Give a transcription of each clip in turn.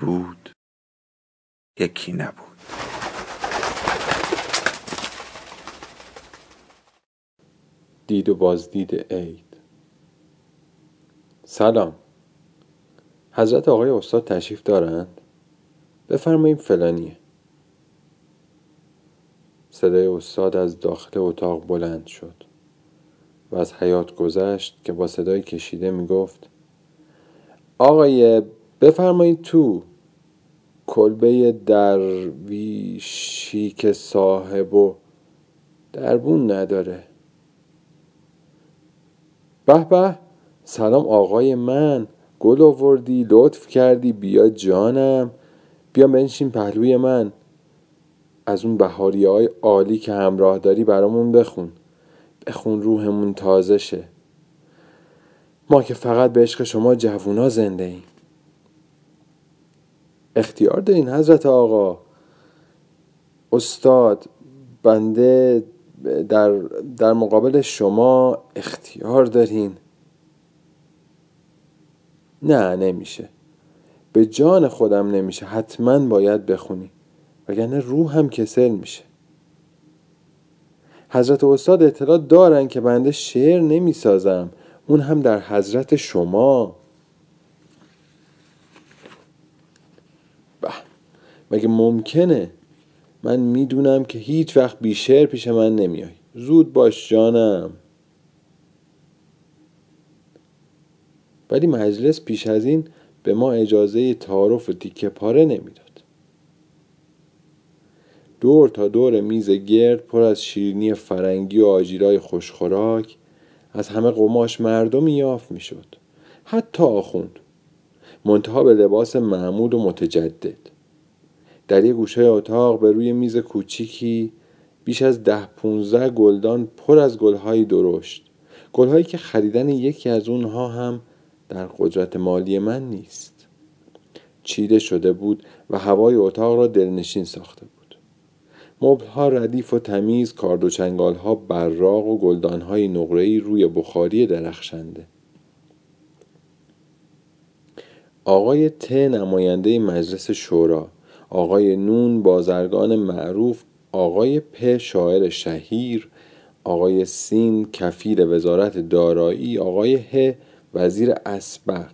بود یکی نبود. دید و بازدید عید. سلام. حضرت آقای استاد تشریف دارند؟ بفرمایید فلانیه. صدای استاد از داخل اتاق بلند شد و از حیات گذشت که با صدای کشیده می گفت آقای بفرمایید تو کلبه درویشی که صاحب و دربون نداره. به به سلام آقای من. گل آوردی لطف کردی. بیا جانم. بیا بنشین پهلوی من. از اون بهاری های عالی که همراه داری برامون بخون. بخون روحمون تازه شه. ما که فقط به عشق شما جوونا زنده ایم. اختیار دارین حضرت آقا؟ استاد بنده در, در مقابل شما اختیار دارین؟ نه نمیشه. به جان خودم نمیشه. حتما باید بخونی. وگرنه روحم کسل میشه. حضرت استاد اطلاع دارن که بنده شعر نمی‌سازم. اون هم در حضرت شما. مگه ممکنه؟ من می‌دونم که هیچ وقت بیشعر پیش من نمیای. زود باش جانم. ولی مجلس پیش از این به ما اجازه تعارف و تیکه پاره نمی‌داد. دور تا دور میز گرد پر از شیرینی فرنگی و آجیرای خوشخوراک از همه قماش مردمی یافت می‌شد. حتی آخوند. منتها به لباس معمول و متجدد. در یک گوشه اتاق به روی میز کوچیکی بیش از ده پونزده گلدان پر از گلهایی درشت گلهایی که خریدن یکی از اونها هم در قدرت مالی من نیست. چیده شده بود و هوای اتاق را دلنشین ساخته بود. مبلها ردیف و تمیز کارد و چنگال ها براق و گلدان های نقره‌ای روی بخاری درخشنده. آقای ت نماینده مجلس شورا آقای نون بازرگان معروف آقای پ شاعر شهیر آقای سین کفیر وزارت دارایی آقای ه وزیر اسبق.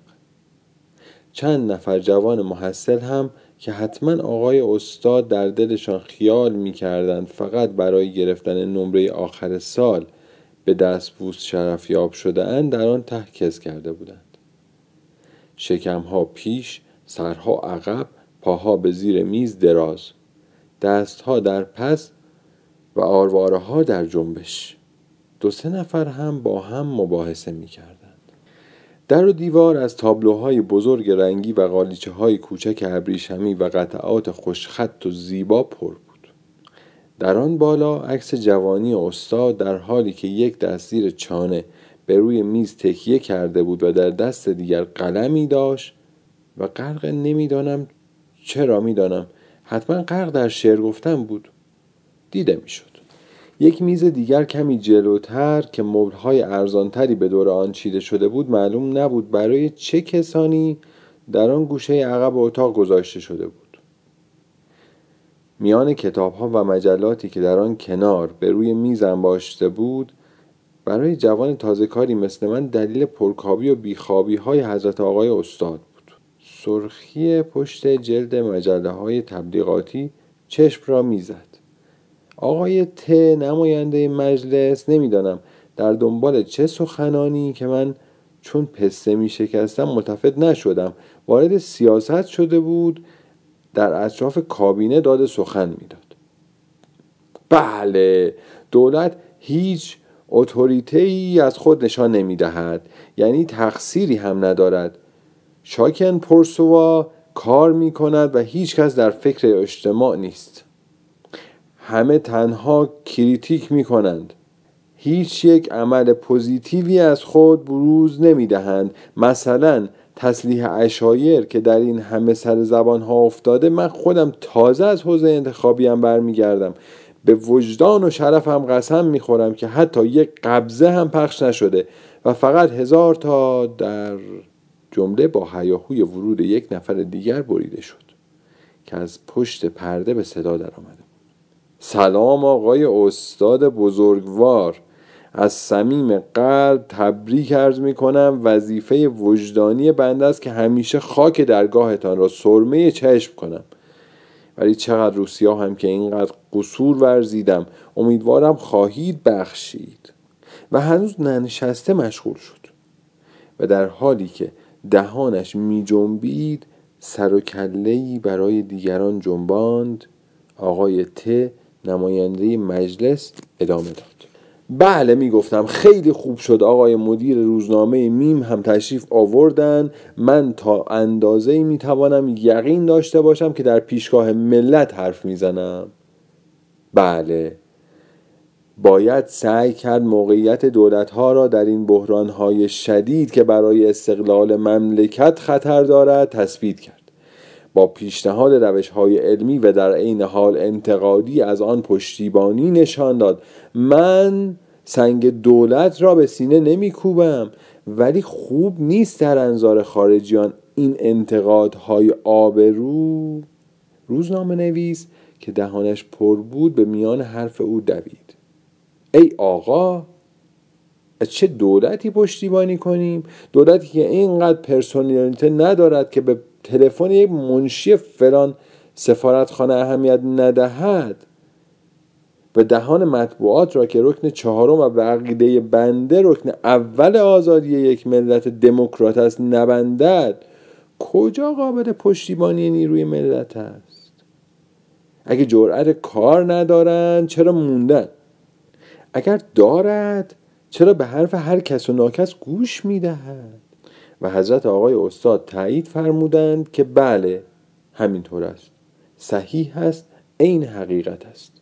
چند نفر جوان محصل هم که حتما آقای استاد در دلشان خیال می کردند فقط برای گرفتن نمره آخر سال به دستبوس شرفیاب شده اند در آن تحکز کرده بودند. شکمها پیش سرها عقب پاها به زیر میز دراز. دستها در پس و آرواره ها در جنبش. دو سه نفر هم با هم مباحثه می کردند. در و دیوار از تابلوهای بزرگ رنگی و قالیچه های کوچک ابریشمی و قطعات خوشخط و زیبا پر بود. در آن بالا عکس جوانی استاد در حالی که یک دست زیر چانه به روی میز تکیه کرده بود و در دست دیگر قلمی داشت و غرق نمی‌دانم چرا می‌دانم؟ حتما غرق در شعر گفتن بود. دیده می‌شد. یک میز دیگر کمی جلوتر که مبلهای ارزانتری به دور آن چیده شده بود معلوم نبود برای چه کسانی در آن گوشه عقب اتاق گذاشته شده بود. میان کتاب ها و مجلاتی که در آن کنار به روی میز انباشته بود برای جوان تازه کاری مثل من دلیل پرکابی و بیخوابی های حضرت آقای استاد سرخی پشت جلد مجله های تبلیغاتی چشم را می‌زد. آقای ت نماینده مجلس نمی‌دانم در دنبال چه سخنانی که من چون پسته می شکستم متفد نشدم. وارد سیاست شده بود در اطراف کابینه داد سخن می‌داد. بله دولت هیچ اتوریته ای از خود نشان نمی دهد یعنی تقصیری هم ندارد. شاکن پرسوا کار می کند و هیچ کس در فکر اجتماع نیست. همه تنها کریتیک می کنند هیچ یک عمل پوزیتیوی از خود بروز نمی دهند مثلا تسلیح اشایر که در این همه سر زبان ها افتاده من خودم تازه از حوزه انتخابیم برمیگردم. به وجدان و شرفم قسم می‌خورم که حتی یک قبضه هم پخش نشده و فقط هزار تا در جمله با حیاهوی ورود یک نفر دیگر بریده شد که از پشت پرده به صدا در آمده بود. سلام آقای استاد بزرگوار از صمیم قلب تبریک ارز می کنم. وظیفه وجدانی بنده است که همیشه خاک درگاهتان را سرمه چشم کنم. ولی چقدر روسیا هم که اینقدر قصور ورزیدم امیدوارم خواهید بخشید. و هنوز ننشسته مشغول شد. و در حالی که دهانش می جنبید سر و کلهی برای دیگران جنباند. آقای ت نماینده مجلس ادامه داد. بله می‌گفتم. خیلی خوب شد. آقای مدیر روزنامه میم هم تشریف آوردن. من تا اندازه می توانم یقین داشته باشم که در پیشگاه ملت حرف می‌زنم. بله. باید سعی کرد موقعیت دولت ها را در این بحران های شدید که برای استقلال مملکت خطر دارد تثبیت کرد. با پیشنهاد روش های علمی و در عین حال انتقادی از آن پشتیبانی نشان داد. من سنگ دولت را به سینه نمی کوبم ولی خوب نیست در انظار خارجیان این انتقادهای آبرو. روزنامه نویس که دهانش پر بود به میان حرف او دوید. ای آقا از چه دولتی پشتیبانی کنیم؟ دولتی که اینقدر پرسونالیته ندارد که به تلفن یک منشی فلان سفارتخانه اهمیت ندهد. و دهان مطبوعات را که رکن چهارم و بقیده بنده رکن اول آزادی یک ملت دموکرات است نبندد. کجا قابل پشتیبانی نیروی ملت است؟ اگه جرأت کار ندارند چرا موندن؟ اگر دارد چرا به حرف هر کس و ناکس گوش می‌دهد؟ و حضرت آقای استاد تایید فرمودند که بله همینطور است. صحیح است عین حقیقت است.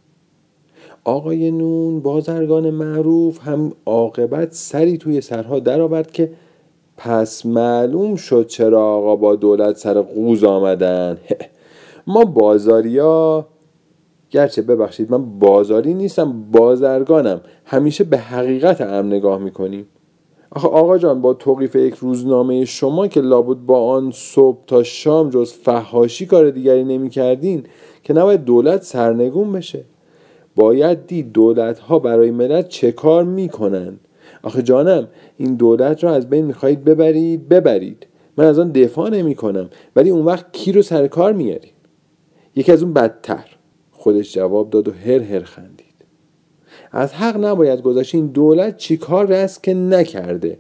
آقای نون بازرگان معروف هم عاقبت سری توی سرها درآورد که پس معلوم شد چرا آقا با دولت سر قوز آمدن. ما بازاریا گرچه ببخشید من بازاری نیستم بازرگانم. همیشه به حقیقت ام نگاه می‌کنیم. آخه آقا جان با توقیف یک روزنامه شما که لابد با آن صبح تا شام جز فهاشی کار دیگری نمی کردین که نباید دولت سرنگون بشه. باید دید دولت ها برای ملت چه کار می‌کنن. آخه جانم این دولت را از بین می‌خواهید ببرید ببرید. من از آن دفاع نمی کنم ولی اون وقت کی رو سر کار میارید یکی از اون بدتر. خودش جواب داد و هر هر خندید. از حق نباید گذاشت این دولت چی کار است که نکرده.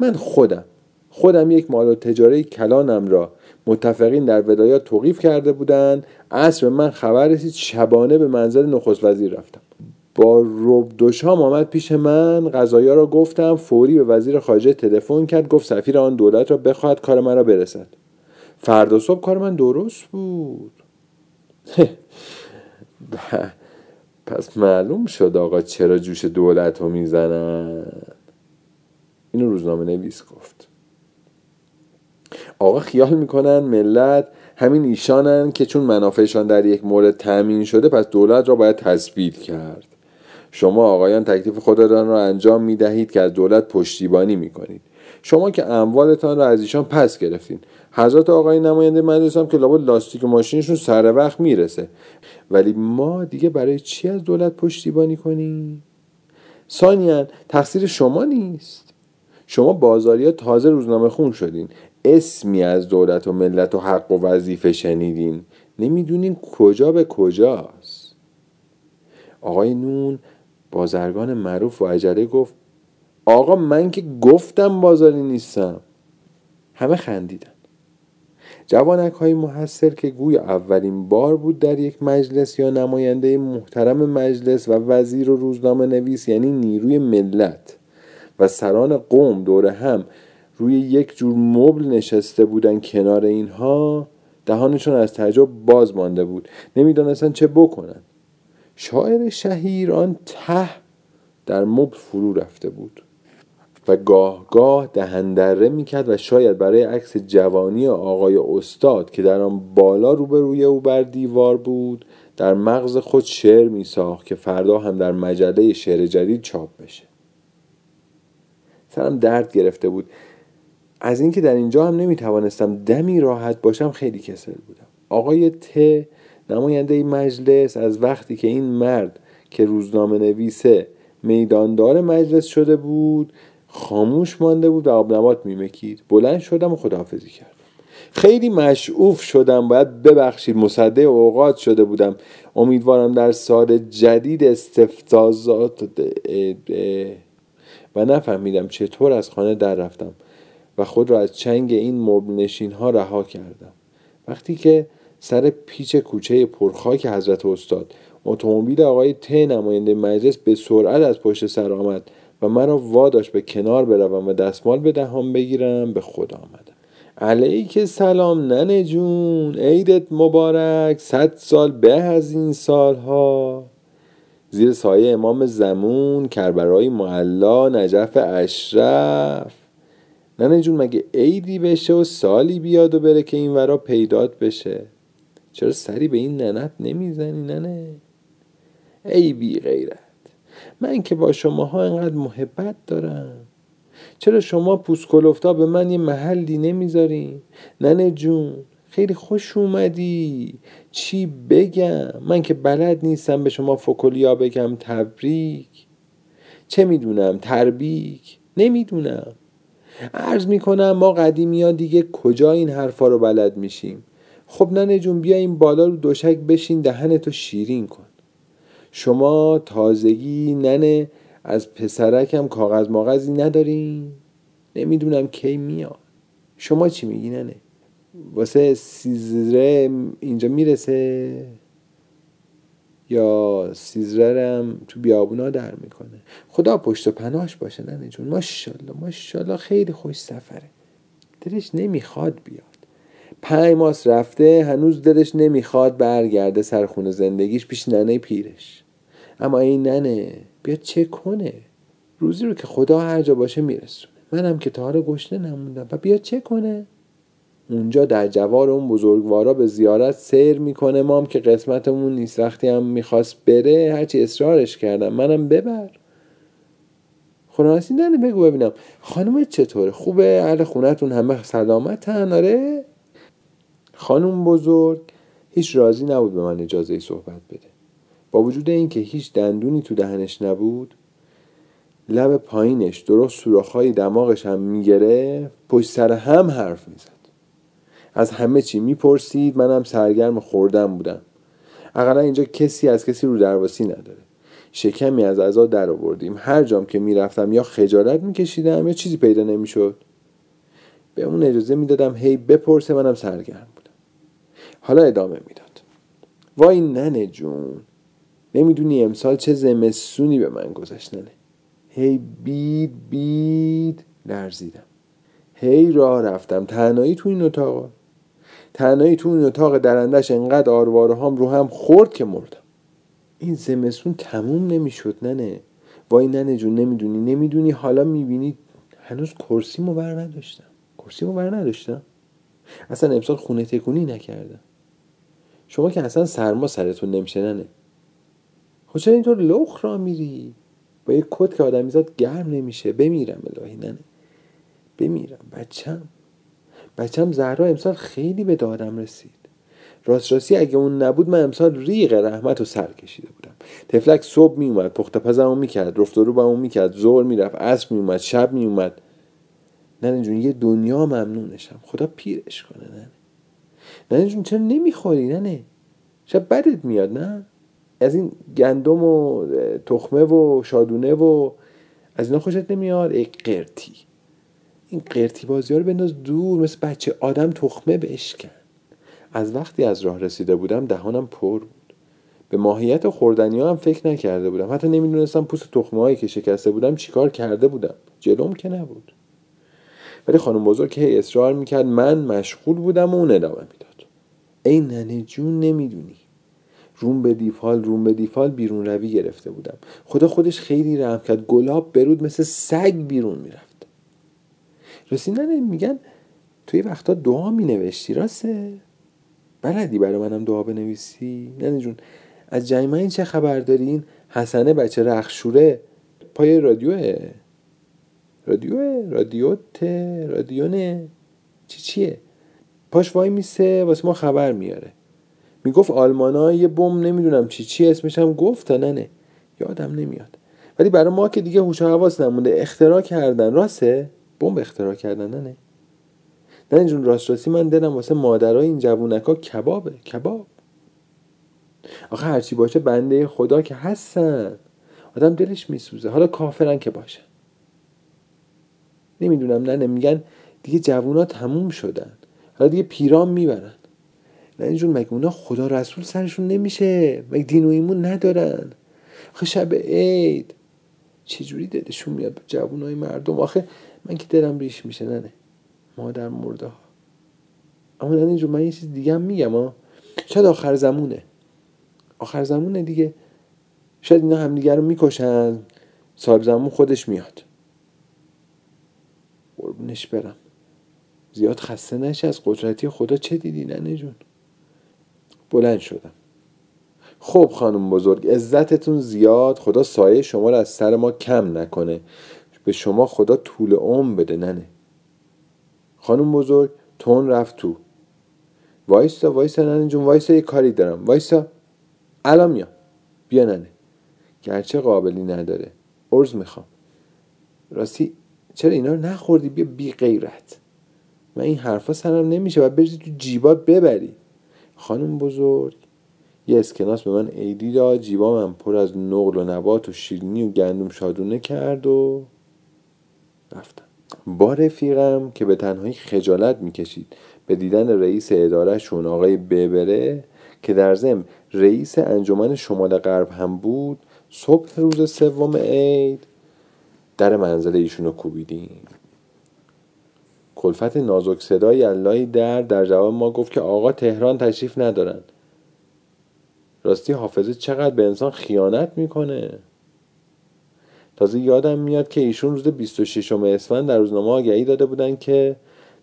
من خودم خودم یک مال و تجاره کلانم را متفقین در ولایات توقیف کرده بودند عصر من خبر رسید شبانه به منزل نخست وزیر رفتم. با رب دو شام آمد پیش من غذایا را گفتم. فوری به وزیر خارجه تلفن کرد گفت سفیر آن دولت را بخواهد کار من را برسد. فردا صبح کار من درست بود. پس معلوم شد آقا چرا جوش دولت رو می‌زنن. اینو روزنامه نویس گفت. آقا خیال می‌کنن ملت همین ایشانن که چون منافعشان در یک مورد تأمین شده پس دولت را باید تثبیت کرد. شما آقایان تکلیف خودتان را انجام می دهید که از دولت پشتیبانی می کنید شما که اموالتان را از ایشان پس گرفتین. حضرت آقای نماینده مجلس هم که لابد لاستیک ماشینشون سر وقت می‌رسه. ولی ما دیگه برای چی از دولت پشتیبانی کنیم؟ ثانیا تقصیر شما نیست. شما بازاریا تازه روزنامه خون شدین. اسمی از دولت و ملت و حق و وظیفه شنیدین. نمی‌دونین کجا به کجاست. آقای نون بازرگان معروف و عجله گفت آقا من که گفتم بازاری نیستم. همه خندیدن. جوانک های محصل که گوی اولین بار بود در یک مجلس یا نماینده محترم مجلس و وزیر و روزنامه نویس یعنی نیروی ملت و سران قوم دور هم روی یک جور مبل نشسته بودن کنار اینها دهانشون از تعجب باز مانده بود. نمی‌دانستند چه بکنند شاعر شهیر آن ته در مبل فرو رفته بود. و گاه گاه دهندره می‌کرد و شاید برای عکس جوانی آقای استاد که در آن بالا روبروی او بر دیوار بود در مغز خود شعر میساخت که فردا هم در مجله شعر جدید چاپ بشه. سرم درد گرفته بود. از اینکه در اینجا هم نمی‌توانستم دمی راحت باشم خیلی کسل بودم. آقای ت نماینده مجلس از وقتی که این مرد که روزنامه نویسه میداندار مجلس شده بود خاموش مانده بود و آبنبات میمکید بلند شدم و خداحافظی کردم. خیلی مشعوف شدم. باید ببخشید مصده اوقات شده بودم. امیدوارم در سال جدید استفتازات و نفهمیدم چطور از خانه در رفتم و خود را از چنگ این مبل ها رها کردم. وقتی که سر پیچ کوچه پرخاک حضرت استاد اتومبیل آقای ت نماینده مجلس به سرعت از پشت سر آمد. و مرا واداش به کنار بروم و دستمال به دهان بگیرم به خود آمدم. علیک سلام ننه جون عیدت مبارک صد سال به از این سالها. زیر سایه امام زمون کربرای معلا نجف اشرف. ننه جون مگه عیدی بشه و سالی بیاد و بره که این ورا پیدات بشه؟ چرا سری به این ننت نمی‌زنی ننه؟ ای بی غیرت. من که با شماها انقدر محبت دارم. چرا شما پوسکلفتا به من یه محلی نمی‌ذارین؟ ننه جون خیلی خوش اومدی. چی بگم؟ من که بلد نیستم به شما فکلیا بگم تبریک. چه می‌دونم تربیک؟ نمی‌دونم. عرض می‌کنم ما قدیمی ها دیگه کجا این حرفا رو بلد میشیم؟ خب ننه جون بیا این بالا رو دوشک بشین دهنتو شیرین کن. شما تازگی ننه از پسرکم کاغذ ماغذی ندارین؟ نمی‌دونم کی میاد. شما چی میگی ننه؟ واسه سیزره اینجا می‌رسه؟ یا سیزررم تو بیابونا در می‌کنه؟ خدا پشت و پناش باشه ننه جون. ماشالله ماشالله خیلی خوش سفره. دلش نمی‌خواد بیاد. پنج ماس رفته هنوز دلش نمی‌خواد برگرده سرخونه زندگیش پیش ننه پیرش. اما این ننه بیا چه کنه. روزی رو که خدا هر جا باشه میرسونه. منم که تا حالا گشنه نموندم. و بیا چه کنه. اونجا در جوار اون بزرگوارا به زیارت سیر می‌کنه مام که قسمتمون نیست. وقتی هم می‌خواست بره هرچی اصرارش کردم. منم ببر. خلاصی نه بگو ببینم. خانم چطوره؟ خوبه؟ اهل خونتون همه سلامتن؟ آره؟ خانم بزرگ هیچ راضی نبود به من اجازه صحبت بده. با وجود اینکه هیچ دندونی تو دهنش نبود لب پایینش درست سوراخهای دماغش هم می‌گرفت پشت سر هم حرف می‌زد. از همه چی می‌پرسید منم سرگرم خوردم بودم. اقلا اینجا کسی از کسی رو درواسی نداره. شکمی از ازا در آوردیم. هر جام که می‌رفتم یا خجالت میکشیدم یا چیزی پیدا نمی‌شد. به اون اجازه می‌دادم هی بپرسه منم سرگرم. حالا ادامه می‌داد. وای ننه جون نمی‌دونی امسال چه زمستونی به من گذشت ننه هی بید بید لرزیدم. هی راه رفتم. تنهایی تو این اتاق. تنهایی تو این اتاق درندش انقدر آرواره هم رو هم خورد که مردم. این زمستون تموم نمی‌شد ننه. وای ننه جون نمی‌دونی نمی‌دونی. حالا می‌بینی هنوز کرسی مو بر نداشتم. کرسی مو بر نداشتم. اصلا امسال خونه تکونی نکردم. شما که اصلا سرما سرتون نمیشه ننه خب چرا اینطور لخ را میری؟ با یه کت که آدمیزاد گرم نمیشه. بمیرم الهی ننه. بمیرم. بچم. بچم زهرا امسال خیلی به دادم رسید. راست راستی اگه اون نبود من امسال ریق رحمت و سر کشیده بودم. تفلک صبح میومد پخت پزمو می‌کرد رفت رو با می‌کرد زور می‌رفت عصر میومد شب میومد نه جون یه دنیا ممنونشم. خدا پیرش کنه نه نه جون چرا نمی‌خوری نه شب بدت میاد نه؟ از این گندم و تخمه و شادونه و از اینا خوشت نمیاد؟ ای قرتی. این قرتی بازی ها رو بنداز دور مثل بچه آدم تخمه بشکن. از وقتی از راه رسیده بودم دهانم پر بود. به ماهیت خوردنی ها هم فکر نکرده بودم. حتی نمی‌دونستم پوست تخمه هایی که شکسته بودم چیکار کرده بودم. جلوم که نبود. ولی خانم بزرگ که اصرار می‌کرد من مشغول بودم و اون ادامه می‌داد. ای ننه جون نمی‌دونی. روم به دیفال روم به دیفال بیرون روی گرفته بودم. خدا خودش خیلی رحم کرد. گلاب برود مثل سگ بیرون می‌رفت. راستی ننه میگن توی وقتا دعا مینوشتی راسته؟ بلدی برای منم دعا بنویسی؟ ننه جون از جایمه این چه خبر دارین؟ حسنه بچه رخشوره پای رادیوه. رادیوه رادیوت رادیونه چی چیه؟ پاش وای میسه واسه ما خبر میاره. می‌گفت آلمانا یه بم نمی‌دونم چی چی اسمش هم گفت تا ننه یادم نمیاد. ولی برای ما که دیگه هوش حواس نمونده اختراع کردن. راسته؟ بمب اختراع کردن ننه نه. جون راست راستی من دلم واسه مادرای این جوونکا کبابه کباب. آخه هرچی باشه بنده خدا که هستن. آدم دلش میسوزه. حالا کافرن که باشه نمی‌دونم نه میگن دیگه جوونا تموم شدن. حالا دیگه پیرام می‌برن. نه اینجور مگه اونا خدا رسول سرشون نمیشه؟ مگه دین و ایمون ندارن؟ آخه شب عید. چجوری دلشون میاد به جوونای مردم؟ آخه من که دلم ریش میشه ننه مادر مرده ها. اما نه اینجور من یه چیز دیگه هم میگم ها شاید آخر زمونه. آخر زمونه دیگه. شاید اینا همدیگه رو می‌کشن. صاحب زمان خودش میاد. قربونش برم. زیاد خسته نشه از قدرتی خدا چه دیدی ننه جون؟ بلند شدم. خب خانم بزرگ عزتتون زیاد. خدا سایه شما رو از سر ما کم نکنه. به شما خدا طول عمر بده ننه. خانم بزرگ تون رفت تو. وایسا وایسا ننه جون وایسا یه کاری دارم. وایسا الان میام. بیا ننه. گرچه قابلی نداره. ارز می‌خوام. راستی چرا اینا رو نخوردی؟ بیا بی غیرت. من این حرفا سرم نمیشه. و بریزی تو جیبات ببری. خانم بزرگ یه اسکناس به من عیدی داد. جیبا من پر از نقل و نبات و شیرینی و گندم شادونه کرد و رفتم. با رفیقم که به تنهایی خجالت می‌کشید. به دیدن رئیس ادارهشون آقای ببره که در ضمن رئیس انجمن شمال غرب هم بود صبح روز سوم عید در منزل ایشونو کوبیدیم. کلفت نازک صدای اللهی در در جواب ما گفت که آقا تهران تشریف ندارن. راستی حافظه چقدر به انسان خیانت می‌کنه. تازه یادم میاد که ایشون روز 26 اسفند در روزنامه آگهی داده بودن که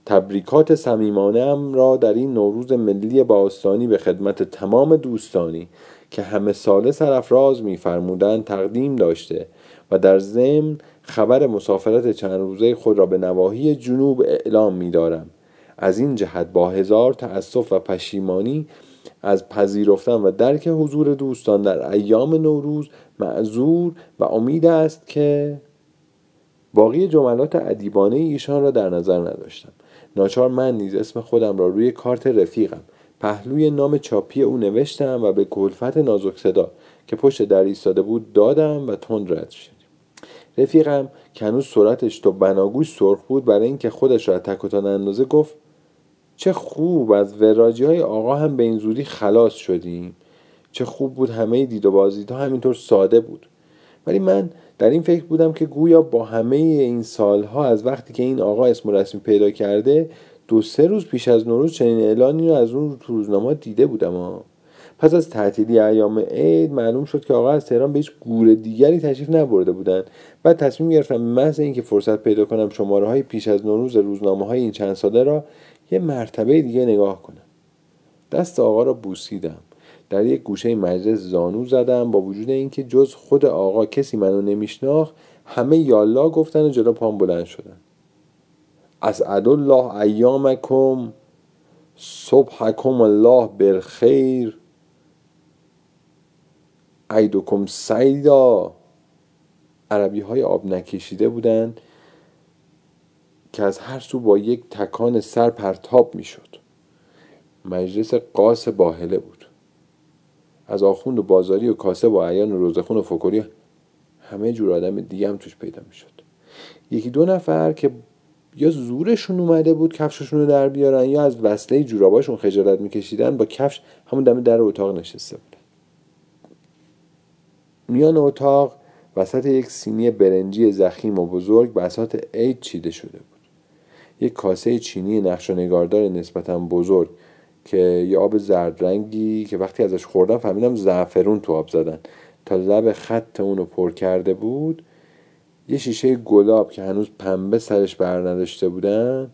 تبریکات صمیمانه را در این نوروز ملی باستانی به خدمت تمام دوستانی که همه ساله سرافراز میفرمودند تقدیم داشته و در ضمن خبر مسافرت چند روزه خود را به نواحی جنوب اعلام می دارم. از این جهت با هزار تأسف و پشیمانی از پذیرفتن و درک حضور دوستان در ایام نوروز معذور و امید است که باقی جملات ادیبانه ایشان را در نظر نداشتم ناچار من نیز اسم خودم را روی کارت رفیقم پهلوی نام چاپی او نوشتم و به کلفت نازک صدا که پشت در ایستاده بود دادم و تند رد شد رفیقم که هنوز سرعتش تو بناگوش سرخ بود برای اینکه خودش را تک اندازه گفت چه خوب از وراجی های آقا هم به این زودی خلاص شدیم. چه خوب بود همه دید و بازدیدها همینطور ساده بود. ولی من در این فکر بودم که گویا با همه این سالها از وقتی که این آقا اسم رسمی پیدا کرده دو سه روز پیش از نوروز چنین اعلانی رو از اون روزنامه دیده بودم. پس از تعطیلی ایام عید معلوم شد که آقا از تهران به هیچ گور دیگری تشریف نبرده بودند بعد تصمیم گرفتم محض اینکه فرصت پیدا کنم شماره های پیش از نوروز روزنامه های این چند ساله را یه مرتبه دیگه نگاه کنم. دست آقا را بوسیدم. در یک گوشه مجلس زانو زدم با وجود اینکه جز خود آقا کسی منو نمیشناخت همه یالا گفتن و جلو پام بلند شدن. از الله ایامکم صبحکم الله بالخیر. عیدکم سیدا عربی های آب نکشیده بودند که از هر سو با یک تکان سر پرتاب می شد مجلس قاس باهله بود. از آخوند و بازاری و کاسه و عیان و روزخون و فکری همه جور آدم دیگه هم توش پیدا می شد یکی دو نفر که یا زورشون اومده بود کفششون رو در بیارن یا از وصله جوراباشون خجالت میکشیدن با کفش همون دم در اتاق نشسته بود. میان اتاق وسط یک سینی برنجی زخیم و بزرگ بسات عید چیده شده بود. یک کاسه چینی نقش و نگاردار نسبتا بزرگ که یه آب زرد رنگی که وقتی ازش خوردم فهمیدم زعفرون تو آب زدن. تا لب خط اونو پر کرده بود یه شیشه گلاب که هنوز پنبه سرش بر نداشته بودن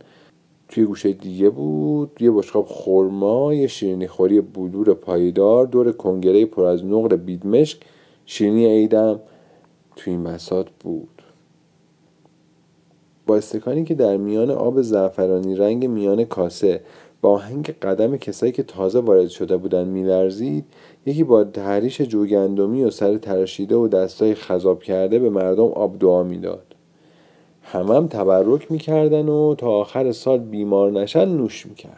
توی گوشه دیگه بود یه بشقاب خرما یه شیرینی خوری بلور پایدار دور کنگره پر از نقل بیدمشک شیرینی عیدم توی این بسات بود. با استکانی که در میان آب زعفرانی رنگ میان کاسه با آهنگ قدم کسایی که تازه وارد شده بودن میلرزید یکی با تحریش جوگندمی و سر ترشیده و دستای خذاب کرده به مردم آب دعا می‌داد. همم هم تبرک می‌کردن و تا آخر سال بیمار نشن نوش می‌کردن.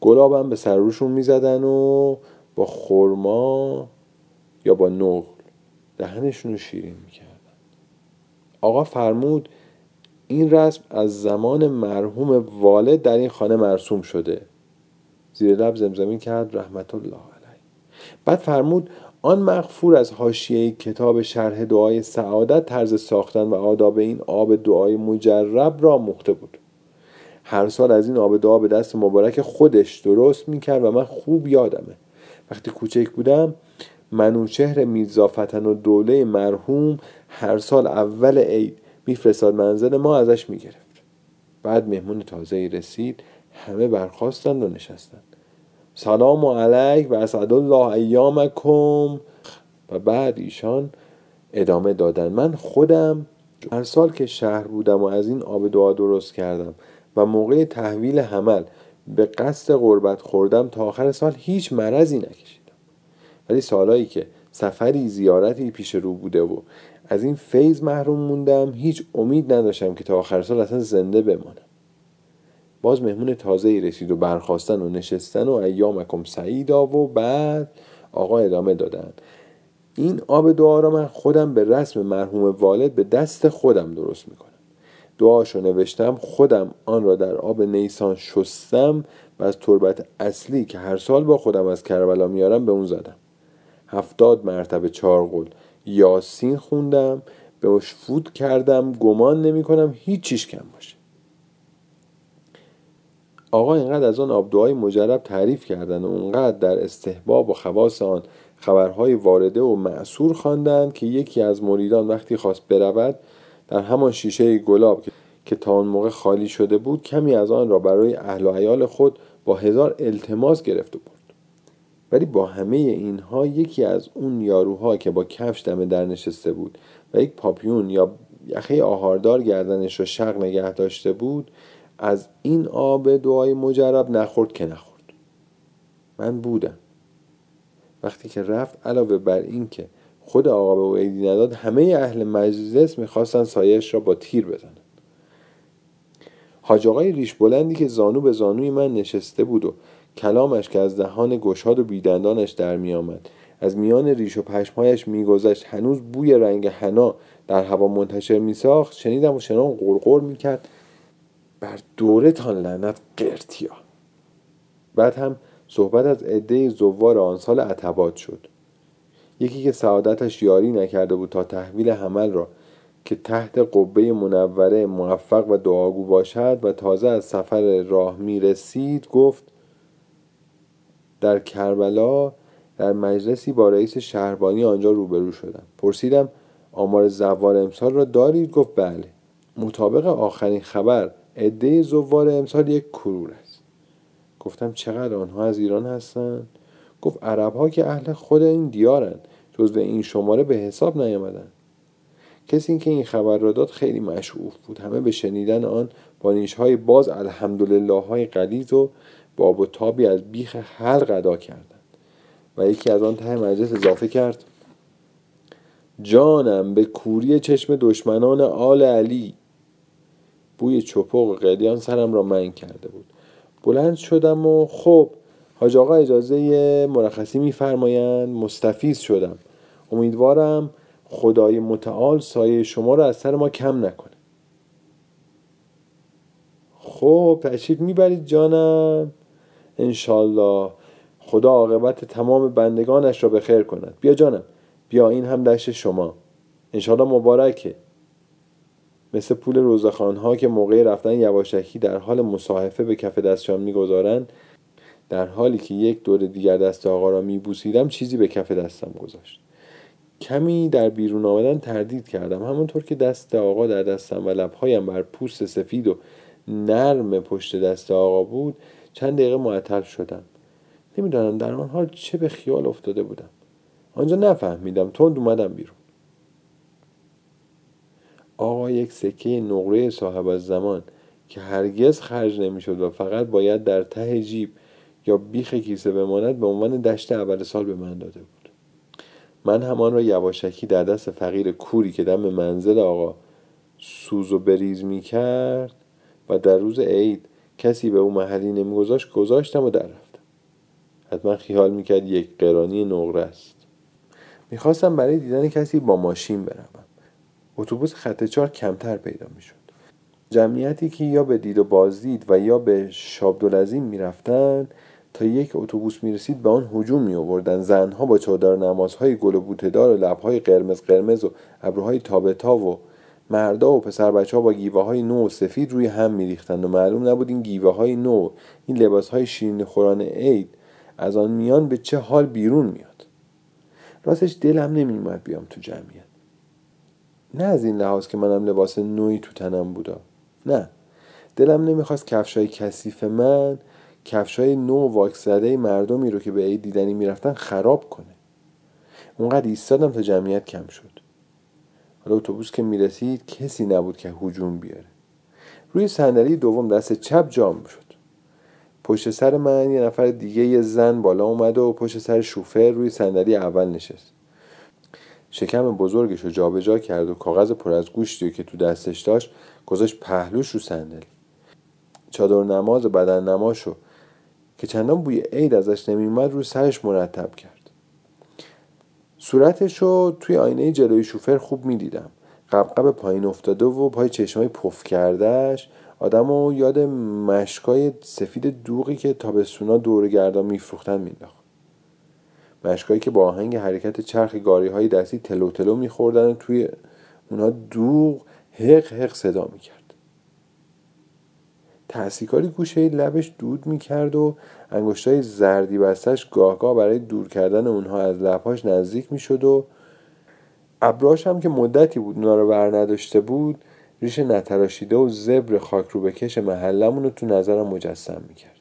گلابم به سر روشون می‌زدن و با خرما یا با نقل. دهنشون رو شیرین می‌کردن. آقا فرمود این رسم از زمان مرحوم والد در این خانه مرسوم شده. زیر لب زمزمه کرد رحمت الله علیه. بعد فرمود آن مغفور از حاشیه کتاب شرح دعای سعادت طرز ساختن و آداب این آب دعای مجرب را مخته بود. هر سال از این آب دعا به دست مبارک خودش درست می‌کرد و من خوب یادمه. وقتی کوچک بودم منوچهر میرزافتن و دوله مرحوم هر سال اول عید میفرستاد. منزل ما ازش می‌گرفت. بعد مهمون تازه رسید همه برخواستند و نشستند سلام علیک و اسعد الله ایامکم. و بعد ایشان ادامه دادن. من خودم هر سال که شهر بودم و از این آب دعا درست کردم و موقع تحویل حمل به قصد قربت خوردم تا آخر سال هیچ مرضی نکشیدم. ولی سالهایی که سفری زیارتی پیش رو بوده و از این فیض محروم موندم هیچ امید نداشتم که تا آخر سال اصلا زنده بمانم. باز مهمون تازه ای رسید و برخواستن و نشستن و ایامکم سعیدا و بعد آقا ادامه دادن. این آب دعا را من خودم به رسم مرحوم والد به دست خودم درست می‌کنم. دعاشو نوشتم خودم آن را در آب نیسان شستم و از تربت اصلی که هر سال با خودم از کربلا میارم به اون زدم. هفتاد مرتبه چارقل یاسین خوندم به فوت کردم گمان نمی کنم هیچ کم باشه. آقا اینقدر از آن آبدوهای مجرب تعریف کردن و اونقدر در استحباب و خواص آن خبرهای وارده و معصور خواندند که یکی از مریدان وقتی خواست برود در همان شیشه گلاب که تا آن موقع خالی شده بود کمی از آن را برای اهل و عیال خود با هزار التماس گرفت و برد. ولی با همه اینها یکی از اون یاروها که با کفش دمه در نشسته بود و یک پاپیون یا یخه آهاردار گردنش را شق نگه داشته بود از این آب دعای مجرب نخورد که نخورد. من بودم. وقتی که رفت علاوه بر این که خود آقا به او نداد همه اهل مجلس می‌خواستن سایش را با تیر بزنن. حاج آقای ریش بلندی که زانو به زانوی من نشسته بود و کلامش که از دهان گشاد و بیدندانش در میآمد. از میان ریش و پشمهایش میگذشت. هنوز بوی رنگ حنا در هوا منتشر میساخت. شنیدم و شنان قرقر می‌کرد. بر دورتان لعنت قرتیا بعد هم صحبت از عده زوار آن سال عتبات شد. یکی که سعادتش یاری نکرده بود تا تحویل حمل را که تحت قبه منوره موفق و دعاگو باشد و تازه از سفر راه می رسید گفت در کربلا در مجلسی با رئیس شهربانی آنجا روبرو شدم. پرسیدم آمار زوار امسال را دارید؟ گفت بله. مطابق آخرین خبر عده زوار امسال یک کرور است. گفتم چقدر آنها از ایران هستند؟ گفت عرب ها که اهل خود این دیارند. جزو این شماره به حساب نیامدند کسی که این خبر را داد خیلی مشعوف بود. همه به شنیدن آن با نیشهای باز الحمدلله های قلیز و باب و تابی از بیخ حلق ادا کردند و یکی از آن ته مجلس اضافه کرد. جانم به کوری چشم دشمنان آل علی. بوی چپق و قلیان سرم را من کرده بود. بلند شدم و خب حاج آقا اجازه مرخصی میفرمایند. مستفیز شدم. امیدوارم خدای متعال سایه شما را از سر ما کم نکنه. خب تشریف می‌برید جانم. انشالله خدا عاقبت تمام بندگانش را به خیر کند. بیا جانم. بیا این هم دشت شما. انشالله مبارکه. مثل پول روزخانها که موقع رفتن یواشکی در حال مصاحفه به کف دستشان می‌گذارند در حالی که یک دور دیگر دست آقا را میبوسیدم چیزی به کف دستم گذاشت. کمی در بیرون آمدن تردید کردم. همونطور که دست آقا در دستم و لبهایم بر پوست سفید و نرم پشت دست آقا بود چند دقیقه معطل شدم. نمی‌دانم در آن حال چه به خیال افتاده بودم. آنجا نفهمیدم. تند اومدم بیرون. آقا یک سکه نقره صاحب از زمان که هرگز خرج نمی‌شد و فقط باید در ته جیب یا بیخ کیسه بماند به عنوان دشت اول سال به من داده بود. من همان را یواشکی در دست فقیر کوری که دم منزل آقا سوز و بریز می کرد و در روز عید کسی به او محلی نمیگذاشت گذاشتم و در رفتم. حتما خیال می‌کرد یک قرانی نقره است. می‌خواستم برای دیدن کسی با ماشین بروم. اتوبوس خط چهار کمتر پیدا می‌شد جمعیتی که یا به دید و بازدید و یا به شابدالعظیم می‌رفتند تا یک اتوبوس می‌رسید به آن هجوم می آوردن زنها با چادر نمازهای گل و بوتهدار و لبهای قرمز قرمز و ابروهای تابتا و مردا و پسر بچه ها با گیوه های نو و سفید روی هم میریختند و معلوم نبود این گیوه های نو این لباس های شیرین خوران عید از آن میان به چه حال بیرون میاد. راستش دلم نمیومد بیام تو جمعیت. نه از این لحاظ که منم لباس نوعی تو تنم بودا نه. دلم نمی‌خواست کفشای کثیف من کفشای نو واکس زده مردمی رو که به عید دیدنی می‌رفتن خراب کنه. اونقدر ایستادم تا جمعیت کم شد. حالا اتوبوس که می‌رسید کسی نبود که هجوم بیاره. روی صندلی دوم دست چپ جام شد. پشت سر من یه نفر دیگه یه زن بالا اومد و پشت سر شوفر روی صندلی اول نشست. شکم بزرگش رو جابجا کرد و کاغذ پر از گوشتی که تو دستش داشت گذاشت پهلوش رو صندلی. چادر نماز و بدن نماشو که چندان بوی عید ازش نمیومد رو سرش مرتب کرد. صورتش رو توی آینه جلوی شوفر خوب می‌دیدم. قبقب پایین افتاده و پای چشمای پف کردهش آدم و یاد مشکای سفید دوغی که تابستونا دور گردان میفروختن مینداخت. مشکایی که با آهنگ حرکت چرخ گاری های دستی تلو تلو میخوردن و توی اونا دوغ حق حق صدا می‌کرد. تحصیکاری گوشه لبش دود می‌کرد و انگشتای زردی بستش گاه برای دور کردن اونها از لبهاش نزدیک می‌شد و ابراش هم که مدتی بود اونا رو بر نداشته بود ریش نتراشیده و زبر خاک رو بکش محلمون رو تو نظرم مجسم می‌کرد.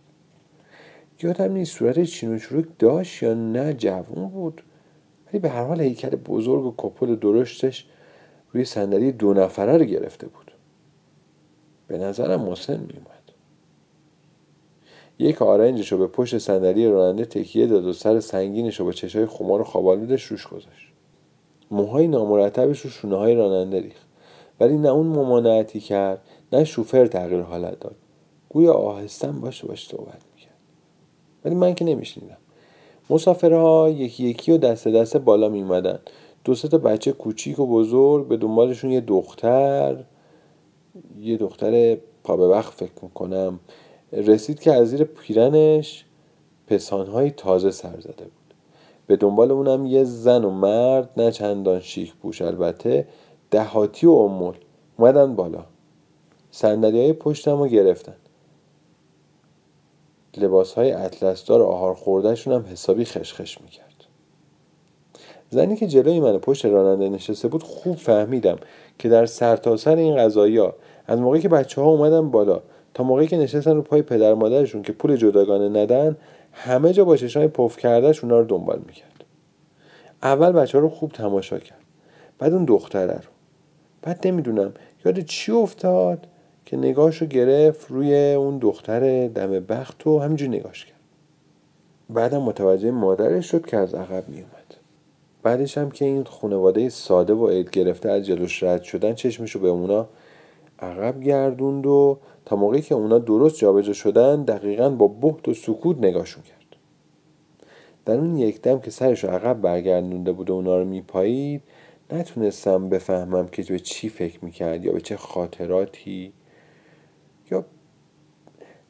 یادم نیست صورت چین و چروک داشت یا نه جوون بود. ولی به هر حال هیکل بزرگ و کپل درشتش روی صندلی دو نفره رو گرفته بود. به نظرم مسن میومد یک آرنجش رو به پشت صندلی راننده تکیه داد و سر سنگینش رو با چشای خمار و خوابالودش روش گذاشت. موهای نامرتبش رو شونه راننده ریخت. ولی نه اون ممانعتی کرد نه شوفر تغییر حالت داد. گویا آهستن باشه باش صحبت می‌کرد. ولی من که نمیشنیدم. مسافرها یکی یکی و دست دست بالا میمدن دو تا بچه کوچیک و بزرگ به دنبالشون یه دختر یه دختر پا به وقت فکر می‌کنم. رسید که از زیر پیرنش پسانهای تازه سر زده بود. به دنبال اونم یه زن و مرد نه چندان شیک پوش. البته دهاتی و امول اومدن بالا. سندلی های پشتم رو گرفتن. لباس های اطلسدار آهار خوردهشون هم حسابی خشخش می‌کرد. زنی که جلوی من پشت راننده نشسته بود خوب فهمیدم که در سرتاسر سر این غذایی از موقعی که بچه ها اومدن بالا تا موقعی که نشستن رو پای پدر مادرشون که پول جداگانه ندن همه جا با چشمای پف کردهش اونا رو دنبال می‌کرد. اول بچه ها رو خوب تماشا کرد. بعد اون دختره رو. بعد نمی‌دونم یاد چی افتاد که نگاهش رو گرفت روی اون دختر دم بخت و همینجور نگاش کرد. بعدم متوجه مادرش شد که از عقب میومد بعدش هم که این خانواده ساده و عید گرفته از جلوش رد شدن چشمش رو به اونا عقب گردوند و تا موقعی که اونا درست جابجا شدن دقیقا با بحت و سکوت نگاهشون کرد. در اون یک دم که سرش رو عقب برگردونده بود و اونا رو میپایید نتونستم بفهمم که به چی فکر می‌کرد یا به چه خاطراتی یا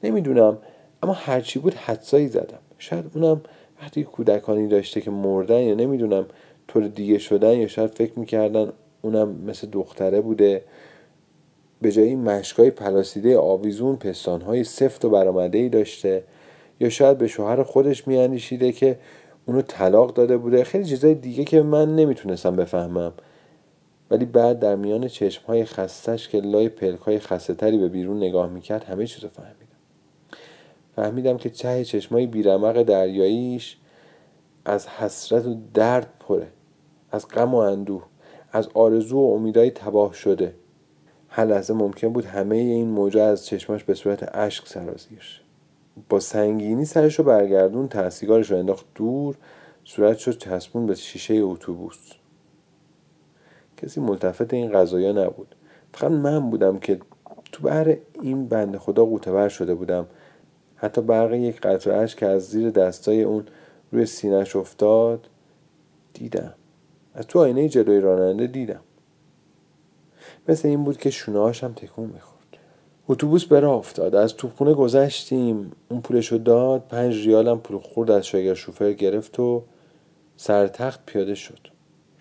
نمی‌دونم اما هرچی بود حدسایی زدم. شاید اونم وقتی کودکانی داشته که مردن یا نمی‌دونم طور دیگه شدن یا شاید فکر می‌کردن اونم مثل دختره بوده. به جای مشکای پلاسیده آویزون پستانهای سفت و برامده داشته یا شاید به شوهر خودش میاندیشیده که اونو طلاق داده بوده. خیلی چیزای دیگه که من نمی‌تونستم بفهمم. ولی بعد در میان چشمهای خستش که لای پلکای خسته تری به بیرون نگاه می‌کرد همه چیز رو فهمیدم. فهمیدم که چه چشمای بیرمق دریاییش از حسرت و درد پره از غم و اندوه از آرزو و امیدهای تباه شده. هر لحظه ممکن بود همه این موجه از چشماش به صورت اشک سرازیر با سنگینی سرش رو برگردون تحصیگارش رو انداخت دور صورت شد چسبون به شیشه اتوبوس. کسی ملتفت این قضایا نبود. فقط من بودم که تو بر این بند خدا قوتور شده بودم. حتی برق یک قطره که از زیر دستای اون روی سینهش افتاد دیدم. از تو آینه جلوی راننده دیدم. مثل این بود که شونهاش هم تکون می‌خورد. اتوبوس به راه افتاد. از توپخونه گذشتیم. اون پولشو داد. پنج ریالم پول خورد. از شاگر شوفر گرفت و سر تخت پیاده شد.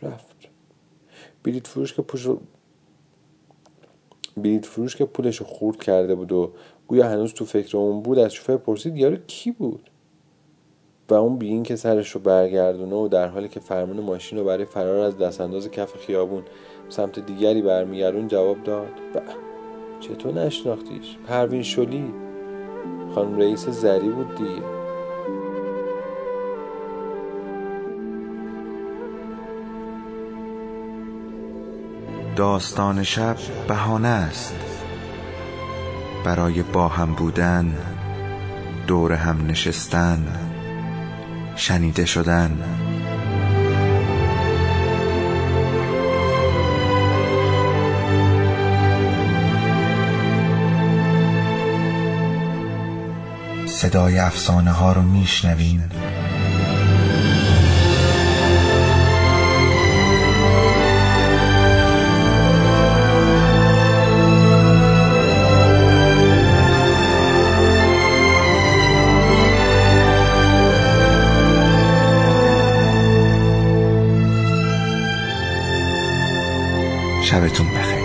رفت. بلیت فروش که پوش بلیت فروش که پولشو خورد کرده بود و گویا هنوز تو فکر اون بود از شوفر پرسید یارو کی بود؟ و اون بی که سرش رو برگردونه و در حالی که فرمان ماشین رو برای فرار از دستانداز کف خیابون سمت دیگری برمیگردون جواب داد. و چطور نشناختیش؟ پروین شلی. خانم رئیس زری بود دیگه. داستان شب بهانه است. برای با هم بودن دور هم نشستن شنیده شدن. صدای افسانه ها رو میشنوین شبتون بخیر.